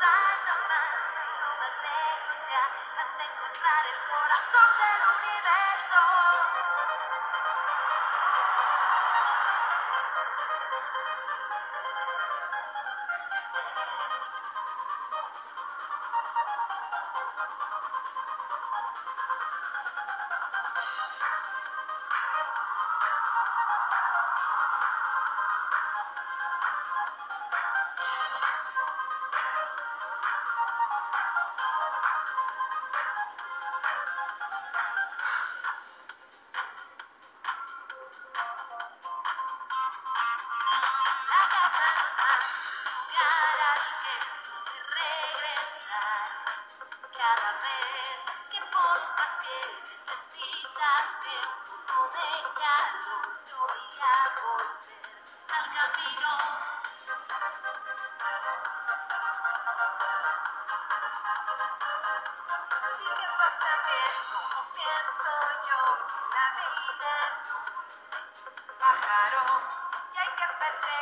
在。Yeah, get better.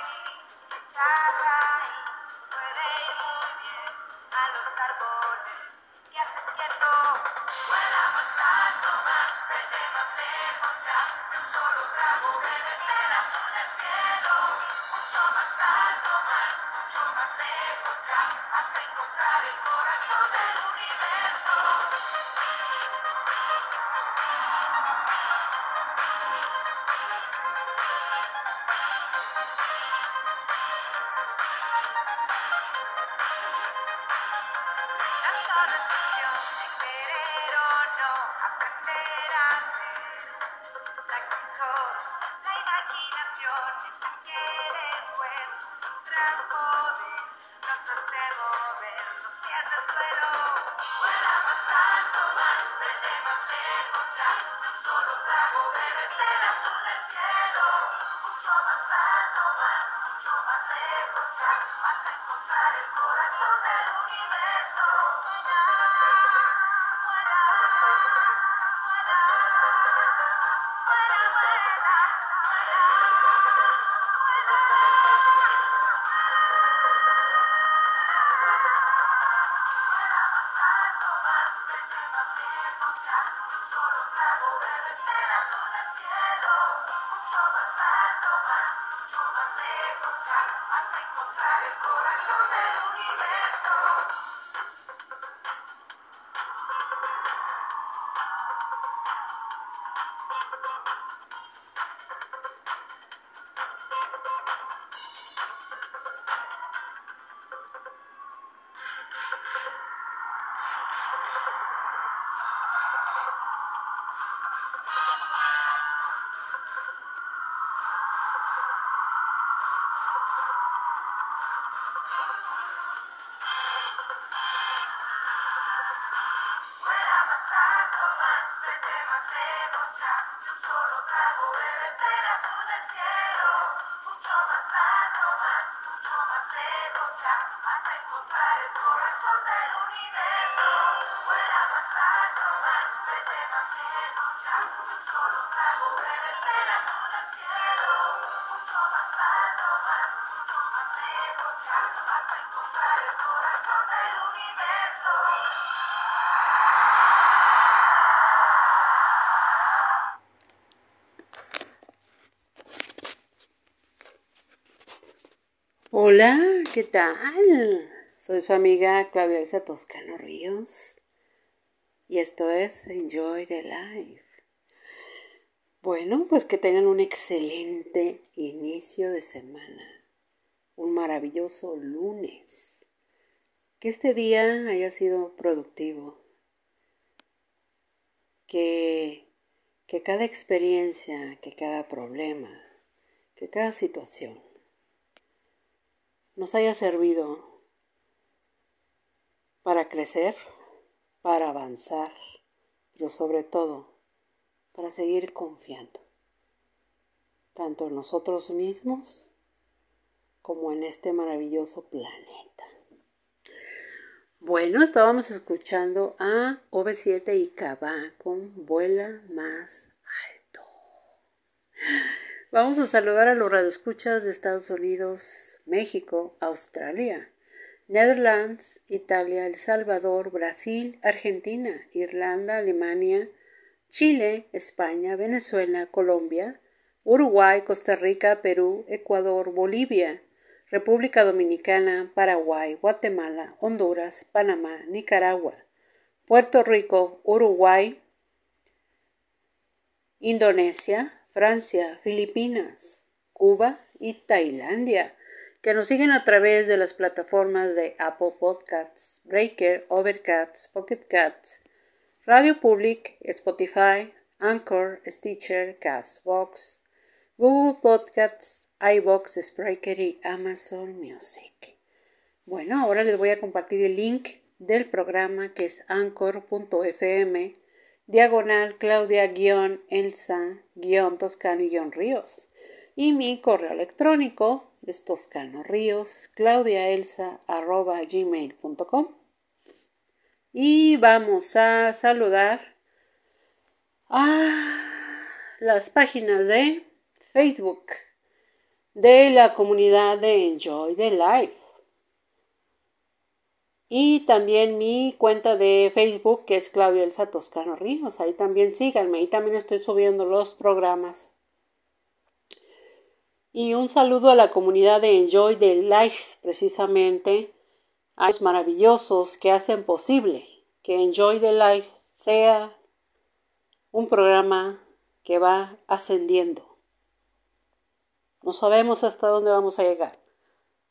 Hola, ¿qué tal? Soy su amiga Claudia Elsa Toscano Ríos y esto es Enjoy the Life. Bueno, pues que tengan un excelente inicio de semana, un maravilloso lunes, que este día haya sido productivo, que, que cada experiencia, que cada problema, que cada situación nos haya servido para crecer, para avanzar, pero sobre todo para seguir confiando, tanto en nosotros mismos como en este maravilloso planeta. Bueno, estábamos escuchando a OV7 y Cabá con Vuela más alto. Vamos a saludar a los radioescuchas de Estados Unidos, México, Australia, Netherlands, Italia, El Salvador, Brasil, Argentina, Irlanda, Alemania, Chile, España, Venezuela, Colombia, Uruguay, Costa Rica, Perú, Ecuador, Bolivia, República Dominicana, Paraguay, Guatemala, Honduras, Panamá, Nicaragua, Puerto Rico, Uruguay, Indonesia, Francia, Filipinas, Cuba y Tailandia, que nos siguen a través de las plataformas de Apple Podcasts, Breaker, Overcast, Pocket Cats, Radio Public, Spotify, Anchor, Stitcher, Castbox, Google Podcasts, iBox, Spreaker y Amazon Music. Bueno, ahora les voy a compartir el link del programa que es anchor.fm diagonal Claudia-Elsa-Toscano-Ríos y mi correo electrónico es toscanoríos gmail.com y vamos a saludar a las páginas de Facebook de la comunidad de Enjoy the Life y también mi cuenta de Facebook, que es Claudia Elsa Toscano Ríos. Ahí también síganme. Ahí también estoy subiendo los programas. Y un saludo a la comunidad de Enjoy the Life, precisamente, a los maravillosos que hacen posible que Enjoy the Life sea un programa que va ascendiendo. No sabemos hasta dónde vamos a llegar,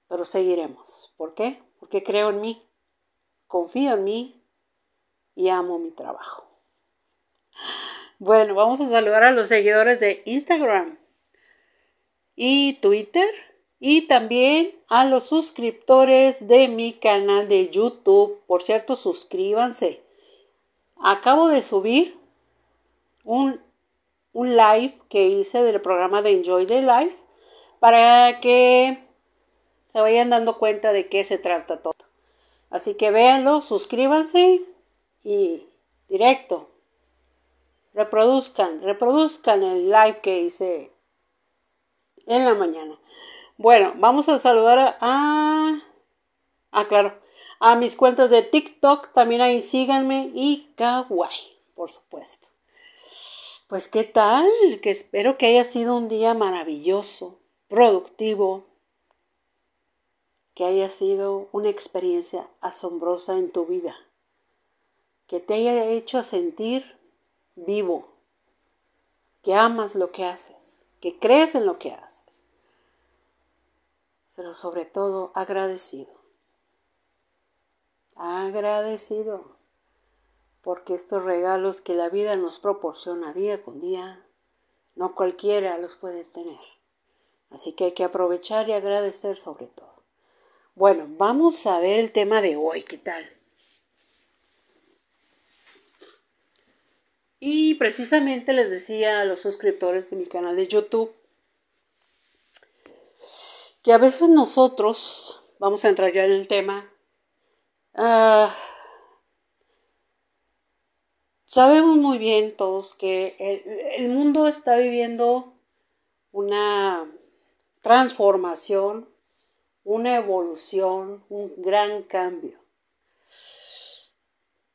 pero seguiremos. ¿Por qué? Porque creo en mí confío en mí y amo mi trabajo. Bueno, vamos a saludar a los seguidores de Instagram y Twitter y también a los suscriptores de mi canal de YouTube. Por cierto, suscríbanse. Acabo de subir un, un live que hice del programa de Enjoy the Life para que se vayan dando cuenta de qué se trata todo. Así que véanlo, suscríbanse y directo. Reproduzcan, reproduzcan el live que hice en la mañana. Bueno, vamos a saludar a... Ah, claro. A mis cuentas de TikTok, también ahí síganme. Y Kawaii, por supuesto. Pues qué tal, que espero que haya sido un día maravilloso, productivo, que haya sido una experiencia asombrosa en tu vida, que te haya hecho sentir vivo, que amas lo que haces, que crees en lo que haces, pero sobre todo agradecido. Agradecido porque estos regalos que la vida nos proporciona día con día, no cualquiera los puede tener. Así que hay que aprovechar y agradecer sobre todo. Bueno, vamos a ver el tema de hoy, ¿qué tal? Y precisamente les decía a los suscriptores de mi canal de YouTube que a veces nosotros, vamos a entrar ya en el tema, ah, sabemos muy bien todos que el mundo está viviendo una transformación una evolución, un gran cambio.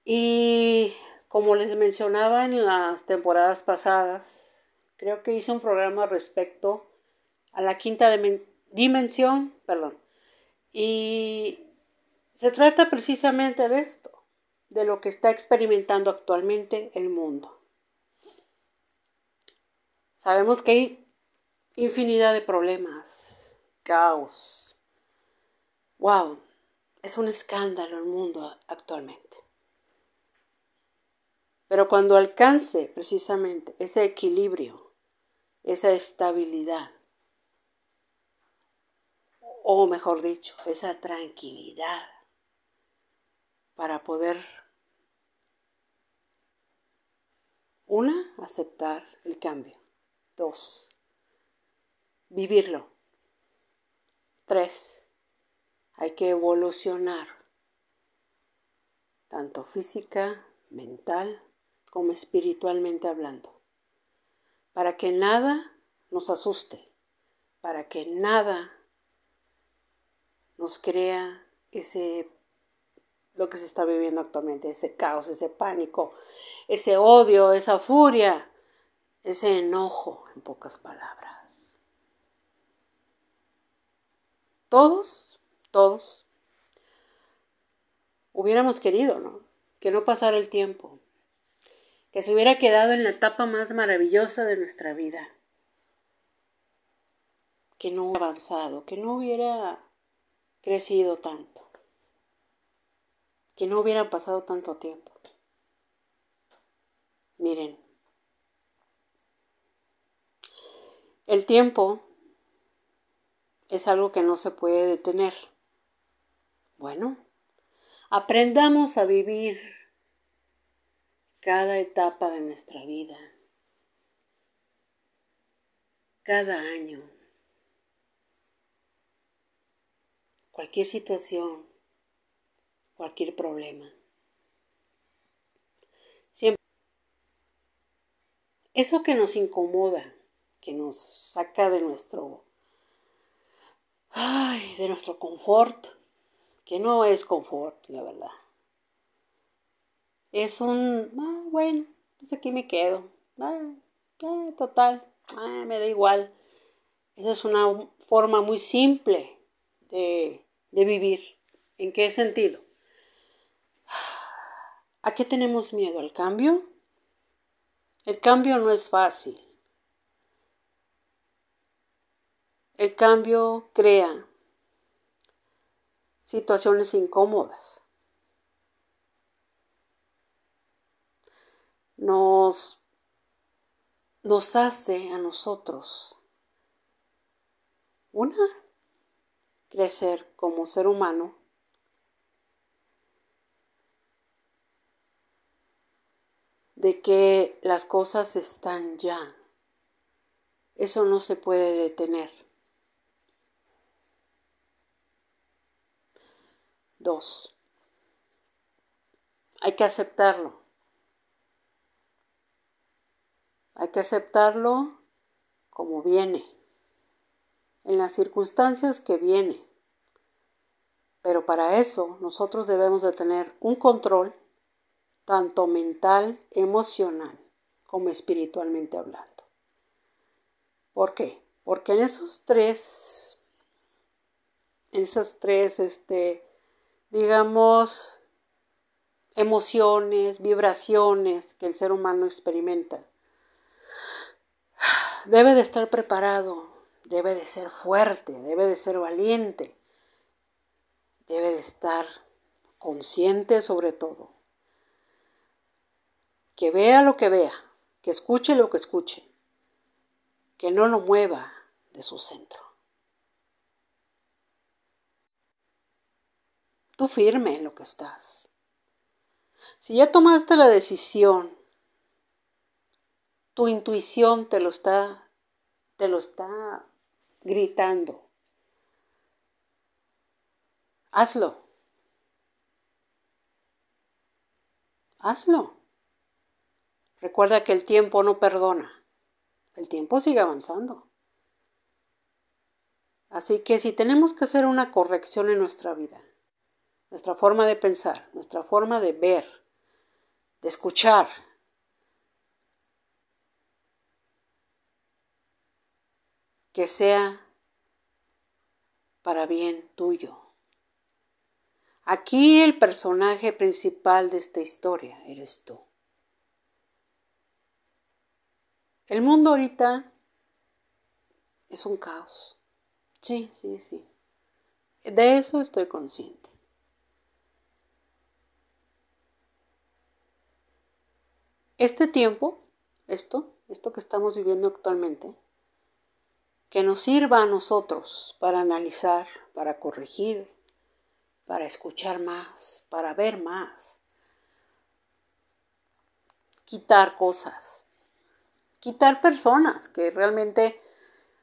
Y como les mencionaba en las temporadas pasadas, creo que hice un programa respecto a la quinta dimensión, perdón. Y se trata precisamente de esto, de lo que está experimentando actualmente el mundo. Sabemos que hay infinidad de problemas, caos, wow, es un escándalo el mundo actualmente. Pero cuando alcance precisamente ese equilibrio, esa estabilidad, o mejor dicho, esa tranquilidad para poder, una, aceptar el cambio, dos, vivirlo, tres, hay que evolucionar, tanto física, mental, como espiritualmente hablando, para que nada nos asuste, para que nada nos crea ese lo que se está viviendo actualmente, ese caos, ese pánico, ese odio, esa furia, ese enojo, en pocas palabras. Todos, todos, hubiéramos querido, ¿no? Que no pasara el tiempo, que se hubiera quedado en la etapa más maravillosa de nuestra vida, que no hubiera avanzado, que no hubiera crecido tanto que no hubiera pasado tanto tiempo. Miren, el tiempo es algo que no se puede detener. Bueno, aprendamos a vivir cada etapa de nuestra vida, cada año, cualquier situación, cualquier problema. Siempre. Eso que nos incomoda, que nos saca de nuestro, ay, de nuestro confort, que no es confort, la verdad. Es un, ah, bueno, pues aquí me quedo. Ah, total, ah, me da igual. Esa es una forma muy simple de, de vivir. ¿En qué sentido? ¿A qué tenemos miedo? ¿Al cambio? El cambio no es fácil. El cambio crea situaciones incómodas. Nos, nos hace a nosotros, una, crecer como ser humano de que las cosas están ya. Eso no se puede detener. Dos. Hay que aceptarlo. Hay que aceptarlo como viene, en las circunstancias que viene. Pero para eso nosotros debemos de tener un control tanto mental, emocional como espiritualmente hablando. ¿Por qué? Porque en esos tres, en esas tres, este, digamos, emociones, vibraciones que el ser humano experimenta, debe de estar preparado, debe de ser fuerte, debe de ser valiente, debe de estar consciente sobre todo que vea lo que vea, que escuche lo que escuche, que no lo mueva de su centro. Tú firme en lo que estás. Si ya tomaste la decisión, tu intuición te lo está te lo está gritando. Hazlo. Hazlo. Recuerda que el tiempo no perdona. El tiempo sigue avanzando. Así que si tenemos que hacer una corrección en nuestra vida, nuestra forma de pensar, nuestra forma de ver, de escuchar, que sea para bien tuyo. Aquí el personaje principal de esta historia eres tú. El mundo ahorita es un caos. Sí, sí, sí. De eso estoy consciente. Este tiempo, esto, esto que estamos viviendo actualmente, que nos sirva a nosotros para analizar, para corregir, para escuchar más, para ver más, quitar cosas, quitar personas que realmente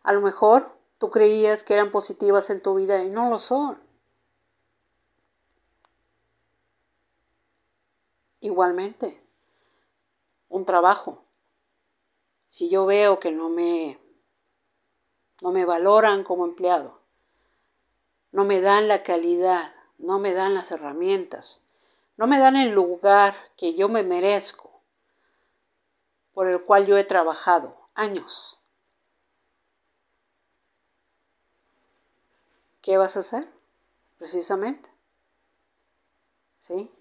a lo mejor tú creías que eran positivas en tu vida y no lo son. Igualmente, un trabajo. Si yo veo que no me no me valoran como empleado, no me dan la calidad no me dan las herramientas, no me dan el lugar que yo me merezco, por el cual yo he trabajado años. ¿Qué vas a hacer? Precisamente. ¿Sí?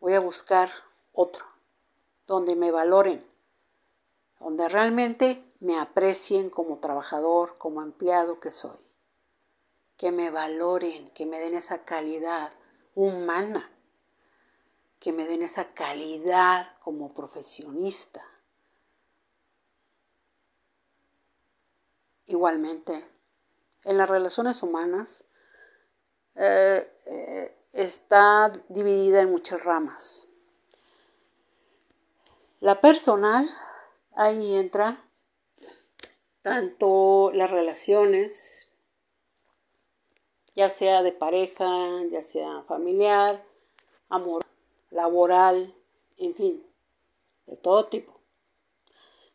Voy a buscar otro, donde me valoren, donde realmente me aprecien como trabajador, como empleado que soy. Que me valoren, que me den esa calidad humana, que me den esa calidad como profesionista. Igualmente, en las relaciones humanas eh, eh, está dividida en muchas ramas. La personal, ahí entra tanto las relaciones, ya sea de pareja, ya sea familiar, amor, laboral, en fin, de todo tipo.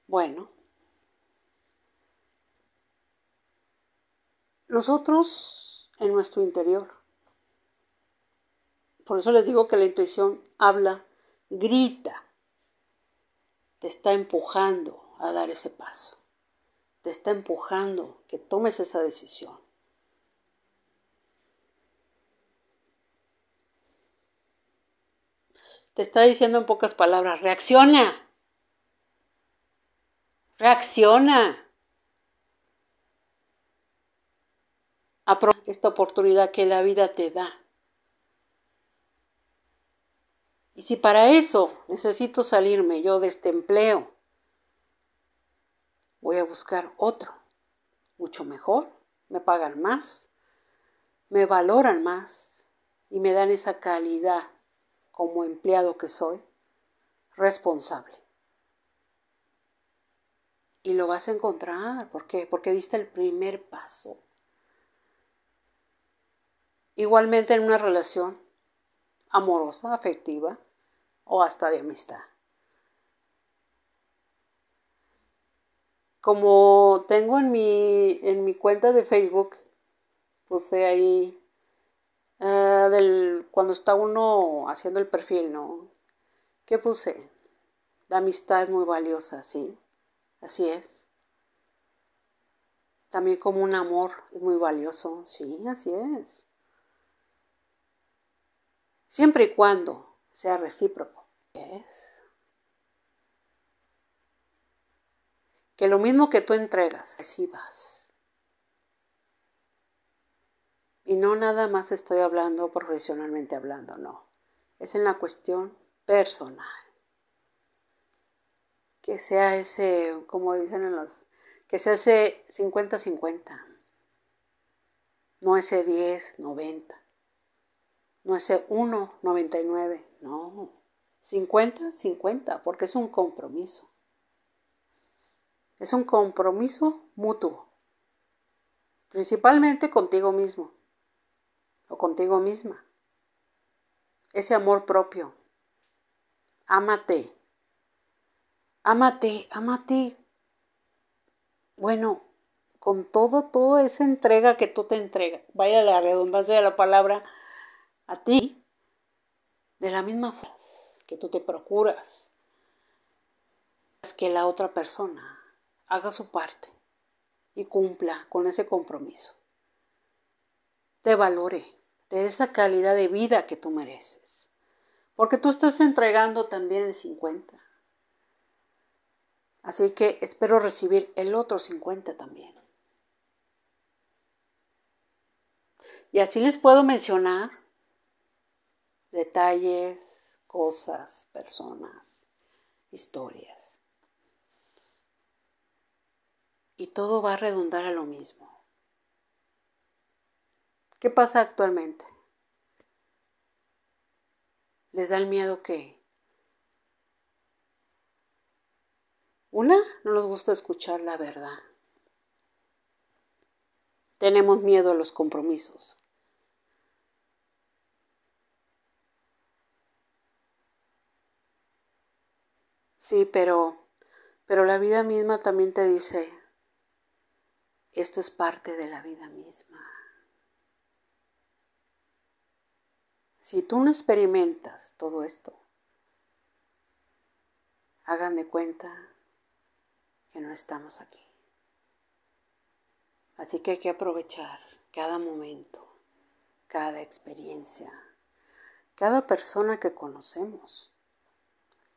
Bueno, nosotros en nuestro interior, por eso les digo que la intuición habla, grita, te está empujando a dar ese paso te está empujando que tomes esa decisión. Te está diciendo en pocas palabras, reacciona. Reacciona. Aprovecha esta oportunidad que la vida te da. Y si para eso necesito salirme yo de este empleo, voy a buscar otro, mucho mejor, me pagan más, me valoran más y me dan esa calidad como empleado que soy, responsable. Y lo vas a encontrar, ¿por qué? Porque diste el primer paso. Igualmente en una relación amorosa, afectiva o hasta de amistad. como tengo en mi, en mi cuenta de Facebook, puse ahí ah, del, cuando está uno haciendo el perfil, ¿no? ¿Qué puse? La amistad es muy valiosa, sí, así es. También como un amor es muy valioso, sí, así es. Siempre y cuando sea recíproco, es. que lo mismo que tú entregas, recibas. Y no nada más estoy hablando profesionalmente hablando, no. Es en la cuestión personal. Que sea ese, como dicen en los, que sea ese 50-50. No ese 10-90. No ese 1-99. No. 50-50, porque es un compromiso. Es un compromiso mutuo, principalmente contigo mismo o contigo misma. Ese amor propio. Ámate. Ámate, ámate. Bueno, con todo, toda esa entrega que tú te entregas, vaya la redundancia de la palabra, a ti, de la misma forma que tú te procuras, que la otra persona haga su parte y cumpla con ese compromiso. Te valore, te dé esa calidad de vida que tú mereces. Porque tú estás entregando también el 50. Así que espero recibir el otro 50 también. Y así les puedo mencionar detalles, cosas, personas, historias. y todo va a redundar a lo mismo. ¿Qué pasa actualmente? ¿Les da el miedo que Una, no nos gusta escuchar la verdad. Tenemos miedo a los compromisos. Sí, pero pero la vida misma también te dice, esto es parte de la vida misma. Si tú no experimentas todo esto, hagan de cuenta que no estamos aquí. Así que hay que aprovechar cada momento, cada experiencia, cada persona que conocemos,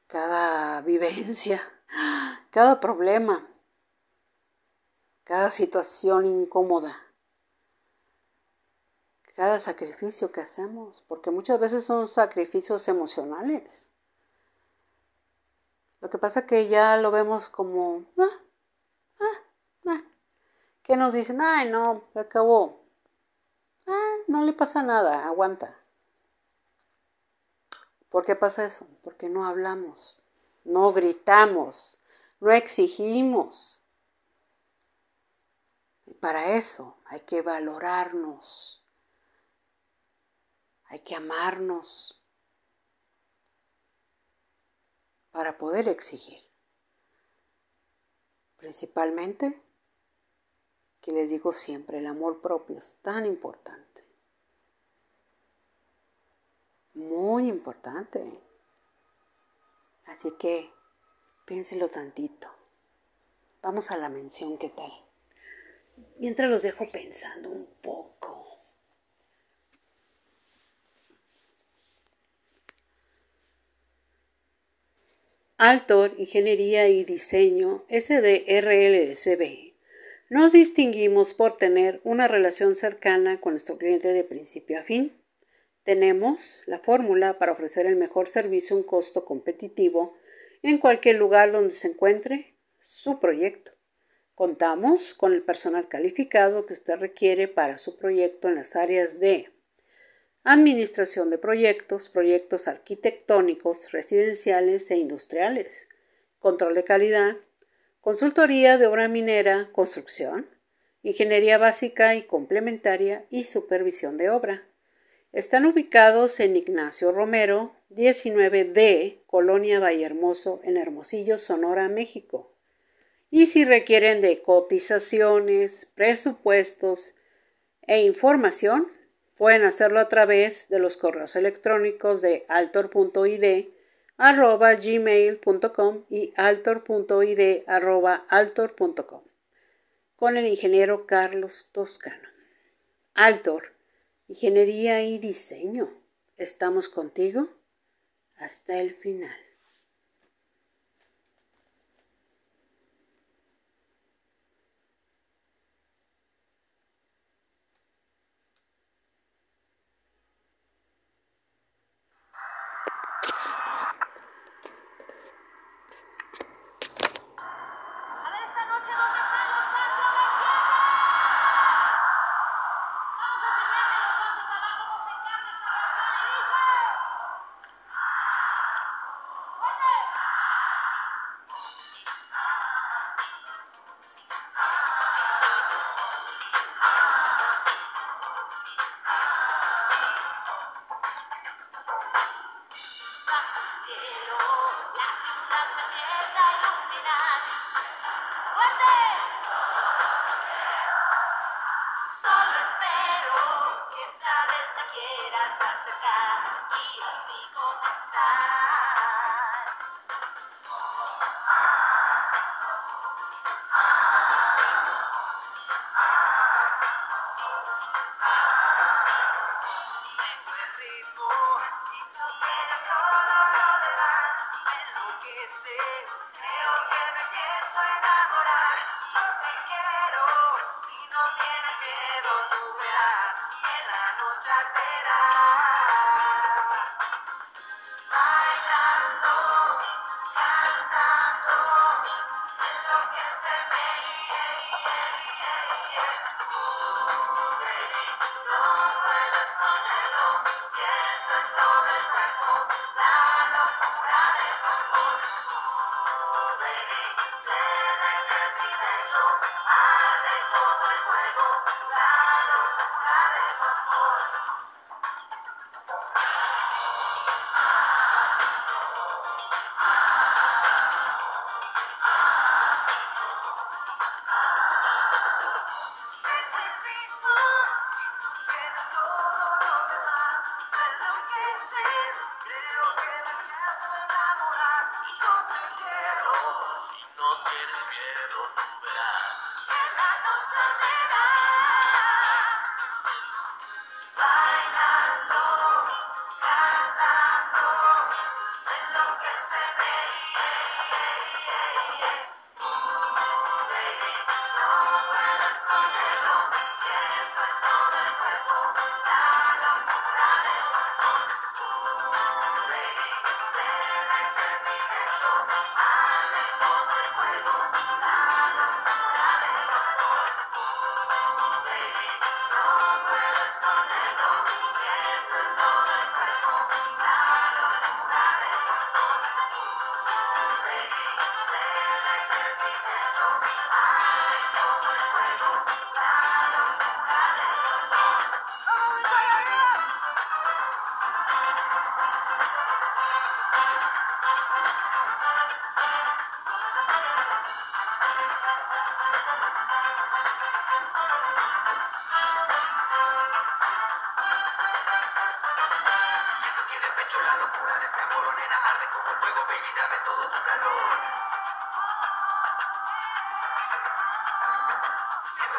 cada vivencia, cada problema, cada situación incómoda cada sacrificio que hacemos, porque muchas veces son sacrificios emocionales. Lo que pasa que ya lo vemos como, ah, ah, ah, que nos dicen, ay, no, acabó, ah, no le pasa nada, aguanta. ¿Por qué pasa eso? Porque no hablamos, no gritamos, no exigimos. Y para eso hay que valorarnos hay que amarnos para poder exigir. Principalmente, que les digo siempre, el amor propio es tan importante. Muy importante. Así que piénselo tantito. Vamos a la mención, ¿qué tal? Mientras los dejo pensando un poco. Altor, Ingeniería y Diseño, SDRLSB. Nos distinguimos por tener una relación cercana con nuestro cliente de principio a fin. Tenemos la fórmula para ofrecer el mejor servicio a un costo competitivo en cualquier lugar donde se encuentre su proyecto. Contamos con el personal calificado que usted requiere para su proyecto en las áreas de administración de proyectos, proyectos arquitectónicos, residenciales e industriales, control de calidad, consultoría de obra minera, construcción, ingeniería básica y complementaria y supervisión de obra. Están ubicados en Ignacio Romero, 19D, Colonia Vallehermoso, en Hermosillo, Sonora, México. Y si requieren de cotizaciones, presupuestos e información, Pueden hacerlo a través de los correos electrónicos de altor.id arroba gmail.com y altor.id arroba con el ingeniero Carlos Toscano. Altor, Ingeniería y Diseño. Estamos contigo hasta el final.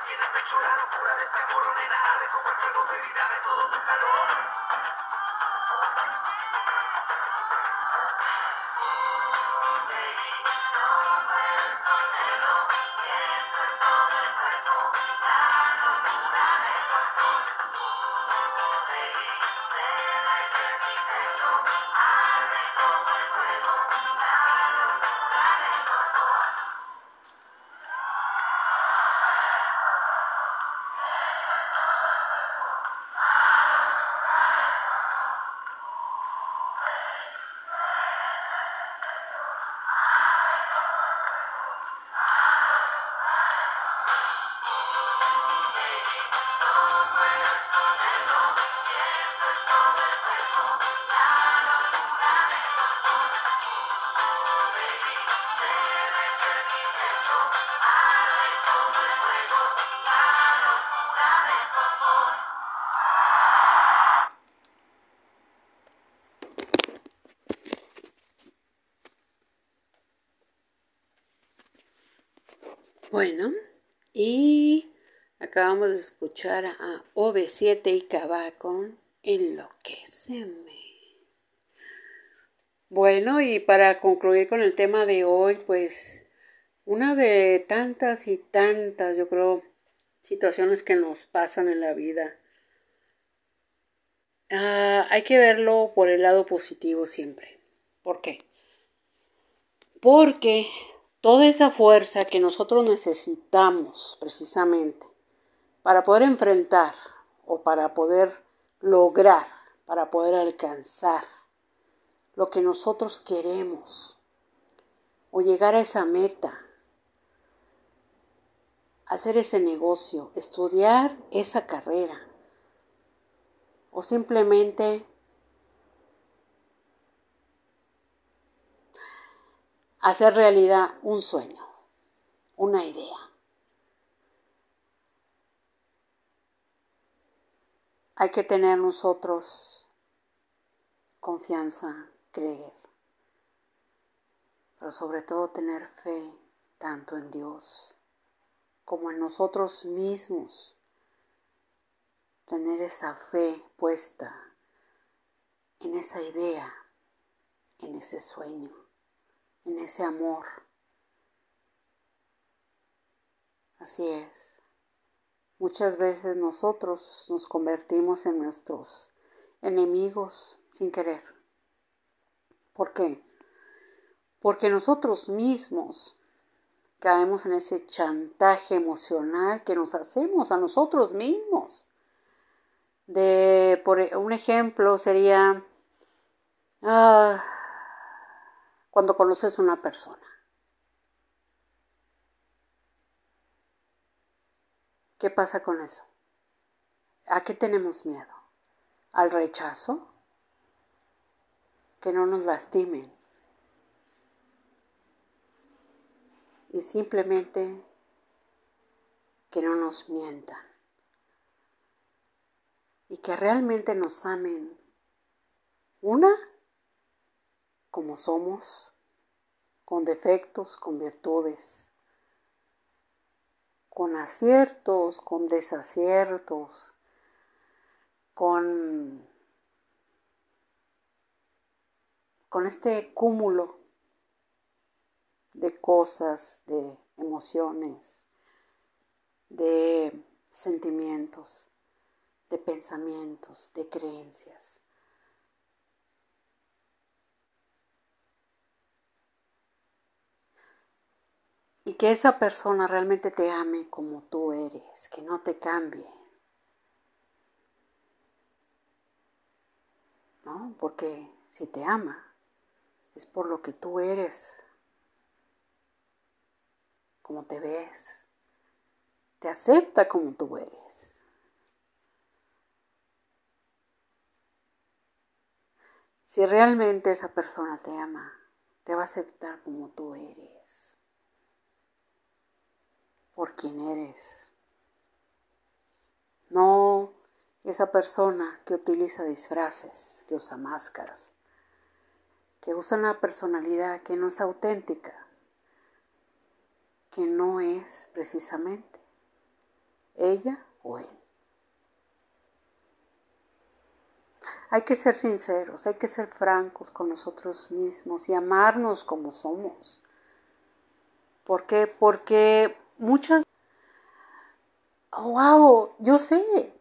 El pecho la locura de ese amor, nena, arde como el fuego, baby, dame todo tu calor. A OV7 y Cava con Enloquéceme. Bueno, y para concluir con el tema de hoy, pues una de tantas y tantas, yo creo, situaciones que nos pasan en la vida. Ah, hay que verlo por el lado positivo siempre. ¿Por qué? Porque toda esa fuerza que nosotros necesitamos precisamente para poder enfrentar o para poder lograr, para poder alcanzar lo que nosotros queremos o llegar a esa meta, hacer ese negocio, estudiar esa carrera o simplemente hacer realidad un sueño, una idea. Hay que tener nosotros confianza, creer, pero sobre todo tener fe tanto en Dios como en nosotros mismos. Tener esa fe puesta en esa idea, en ese sueño en ese amor. Así es. Muchas veces nosotros nos convertimos en nuestros enemigos sin querer. ¿Por qué? Porque nosotros mismos caemos en ese chantaje emocional que nos hacemos a nosotros mismos. De, por un ejemplo sería, ah, cuando conoces a una persona. ¿Qué pasa con eso? ¿A qué tenemos miedo? ¿Al rechazo? Que no nos lastimen. Y simplemente que no nos mientan. Y que realmente nos amen. Una como somos, con defectos, con virtudes, con aciertos, con desaciertos, con, con este cúmulo de cosas, de emociones, de sentimientos, de pensamientos, de creencias. Y que esa persona realmente te ame como tú eres, que no te cambie. ¿No? Porque si te ama, es por lo que tú eres, como te ves, te acepta como tú eres. Si realmente esa persona te ama, te va a aceptar como tú eres por quien eres. No esa persona que utiliza disfraces, que usa máscaras, que usa una personalidad que no es auténtica, que no es precisamente ella o él. Hay que ser sinceros, hay que ser francos con nosotros mismos y amarnos como somos. ¿Por qué? Porque muchas... Wow, yo sé.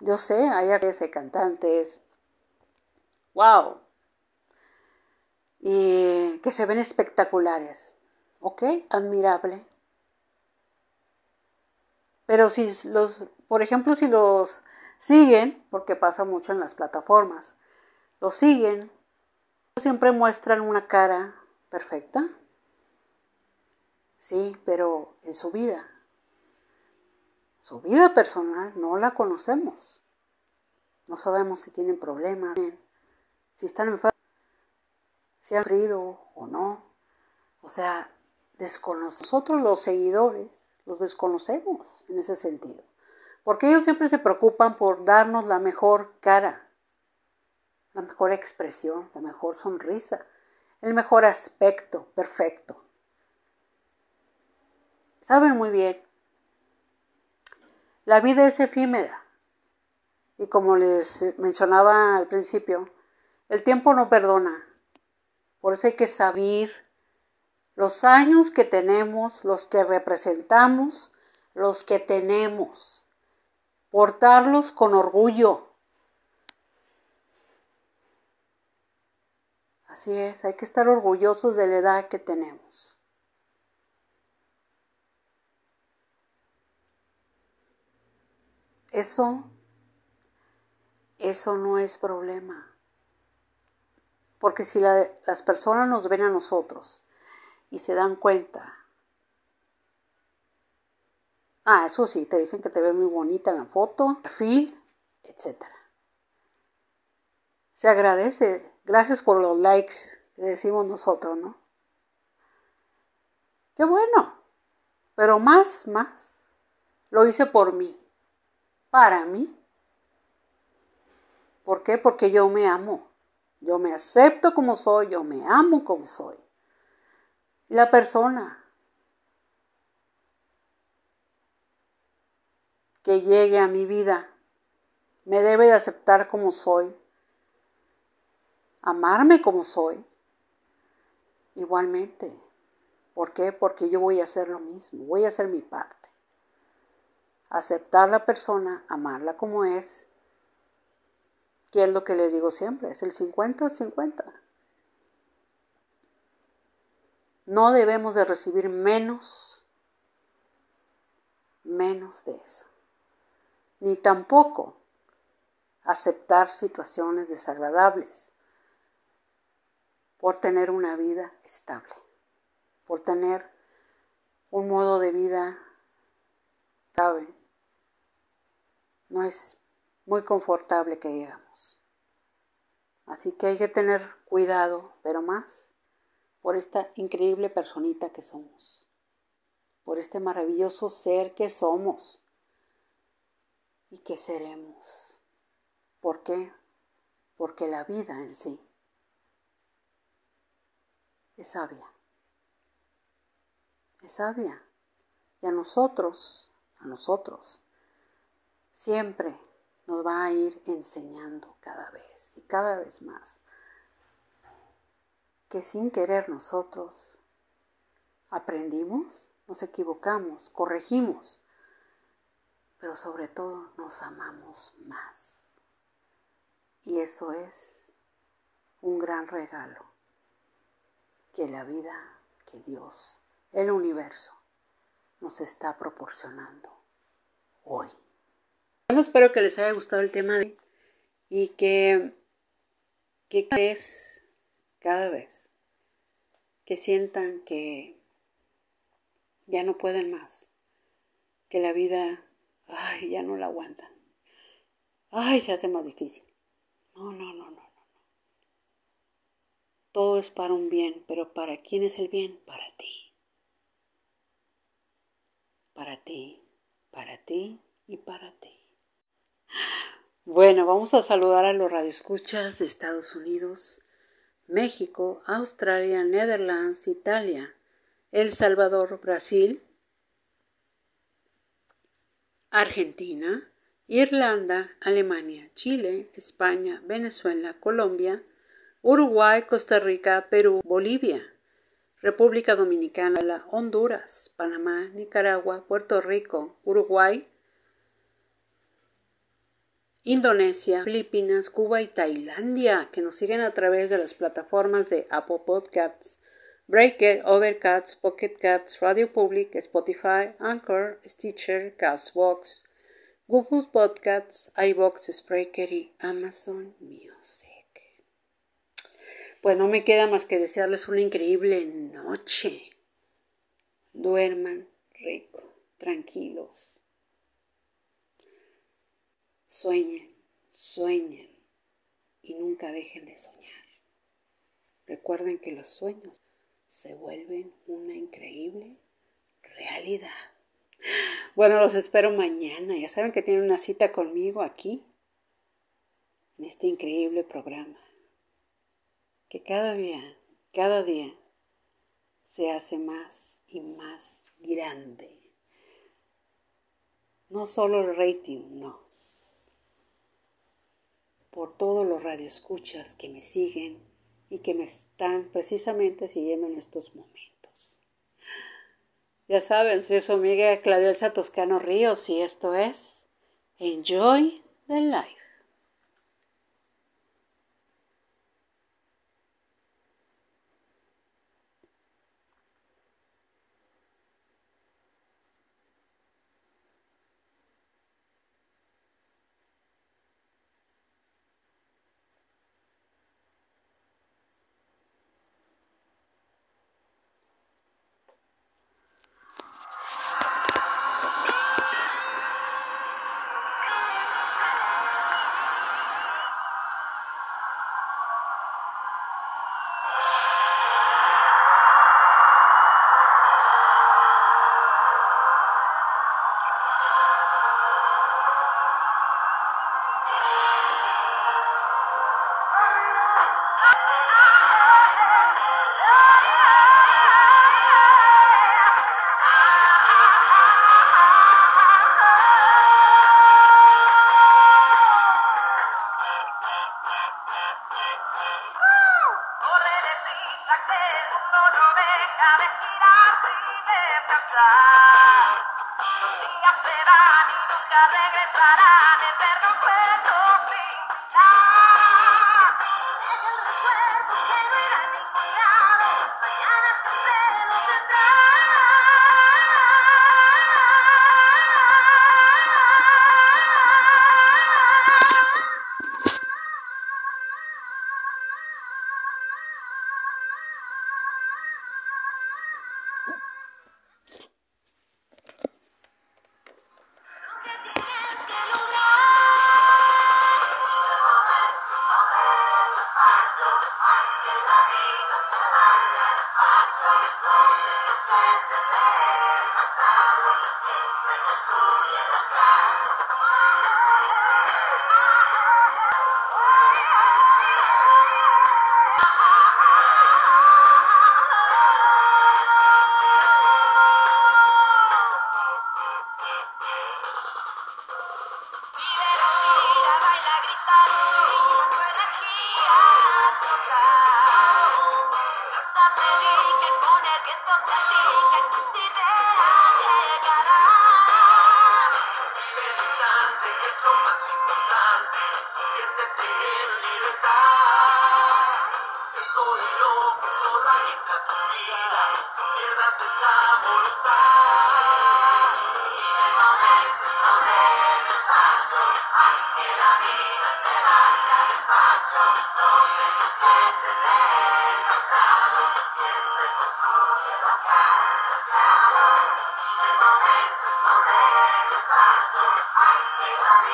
Yo sé, hay ese cantantes. Wow. Y que se ven espectaculares. ¿Ok? Admirable. Pero si los, por ejemplo, si los siguen, porque pasa mucho en las plataformas, los siguen, siempre muestran una cara perfecta, Sí, pero en su vida, su vida personal no la conocemos. No sabemos si tienen problemas, si están enfermos, si han sufrido o no. O sea, desconocemos. Nosotros los seguidores los desconocemos en ese sentido. Porque ellos siempre se preocupan por darnos la mejor cara, la mejor expresión, la mejor sonrisa, el mejor aspecto perfecto saben muy bien, la vida es efímera. Y como les mencionaba al principio, el tiempo no perdona. Por eso hay que saber los años que tenemos, los que representamos, los que tenemos. Portarlos con orgullo. Así es, hay que estar orgullosos de la edad que tenemos. Eso, eso no es problema. Porque si las personas nos ven a nosotros y se dan cuenta, ah, eso sí, te dicen que te ves muy bonita en la foto, perfil, etc. Se agradece, gracias por los likes que decimos nosotros, ¿no? Qué bueno, pero más, más, lo hice por mí para mí. ¿Por qué? Porque yo me amo. Yo me acepto como soy, yo me amo como soy. La persona que llegue a mi vida me debe de aceptar como soy, amarme como soy. Igualmente. ¿Por qué? Porque yo voy a hacer lo mismo, voy a hacer mi parte aceptar la persona, amarla como es, que es lo que les digo siempre, es el 50-50. No debemos de recibir menos, menos de eso. Ni tampoco aceptar situaciones desagradables por tener una vida estable, por tener un modo de vida cabe no es muy confortable que llegamos. Así que hay que tener cuidado, pero más por esta increíble personita que somos, por este maravilloso ser que somos y que seremos. ¿Por qué? Porque la vida en sí es sabia. Es sabia. Y a nosotros, a nosotros, siempre nos va a ir enseñando cada vez y cada vez más que sin querer nosotros aprendimos, nos equivocamos, corregimos, pero sobre todo nos amamos más. Y eso es un gran regalo que la vida, que Dios, el universo nos está proporcionando hoy. Espero que les haya gustado el tema y que, que cada vez cada vez que sientan que ya no pueden más, que la vida, ay, ya no la aguantan, ay, se hace más difícil. No, no, no, no, no. Todo es para un bien, pero ¿para quién es el bien? Para ti. Para ti, para ti y para ti. Bueno, vamos a saludar a los radioescuchas de Estados Unidos, México, Australia, Netherlands, Italia, El Salvador, Brasil, Argentina, Irlanda, Alemania, Chile, España, Venezuela, Colombia, Uruguay, Costa Rica, Perú, Bolivia, República Dominicana, Honduras, Panamá, Nicaragua, Puerto Rico, Uruguay, Indonesia, Filipinas, Cuba y Tailandia, que nos siguen a través de las plataformas de Apple Podcasts, Breaker, Overcast, Pocket Cats, Radio Public, Spotify, Anchor, Stitcher, Castbox, Google Podcasts, iBox, Spreaker y Amazon Music. Pues no me queda más que desearles una increíble noche. Duerman rico, tranquilos Sueñen, sueñen y nunca dejen de soñar. Recuerden que los sueños se vuelven una increíble realidad. Bueno, los espero mañana. Ya saben que tienen una cita conmigo aquí, en este increíble programa. Que cada día, cada día se hace más y más grande. No solo el rating, no por todos los radioescuchas que me siguen y que me están precisamente siguiendo en estos momentos. Ya saben, soy su amiga Claudia Toscano Ríos y esto es Enjoy the Life.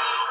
Oh!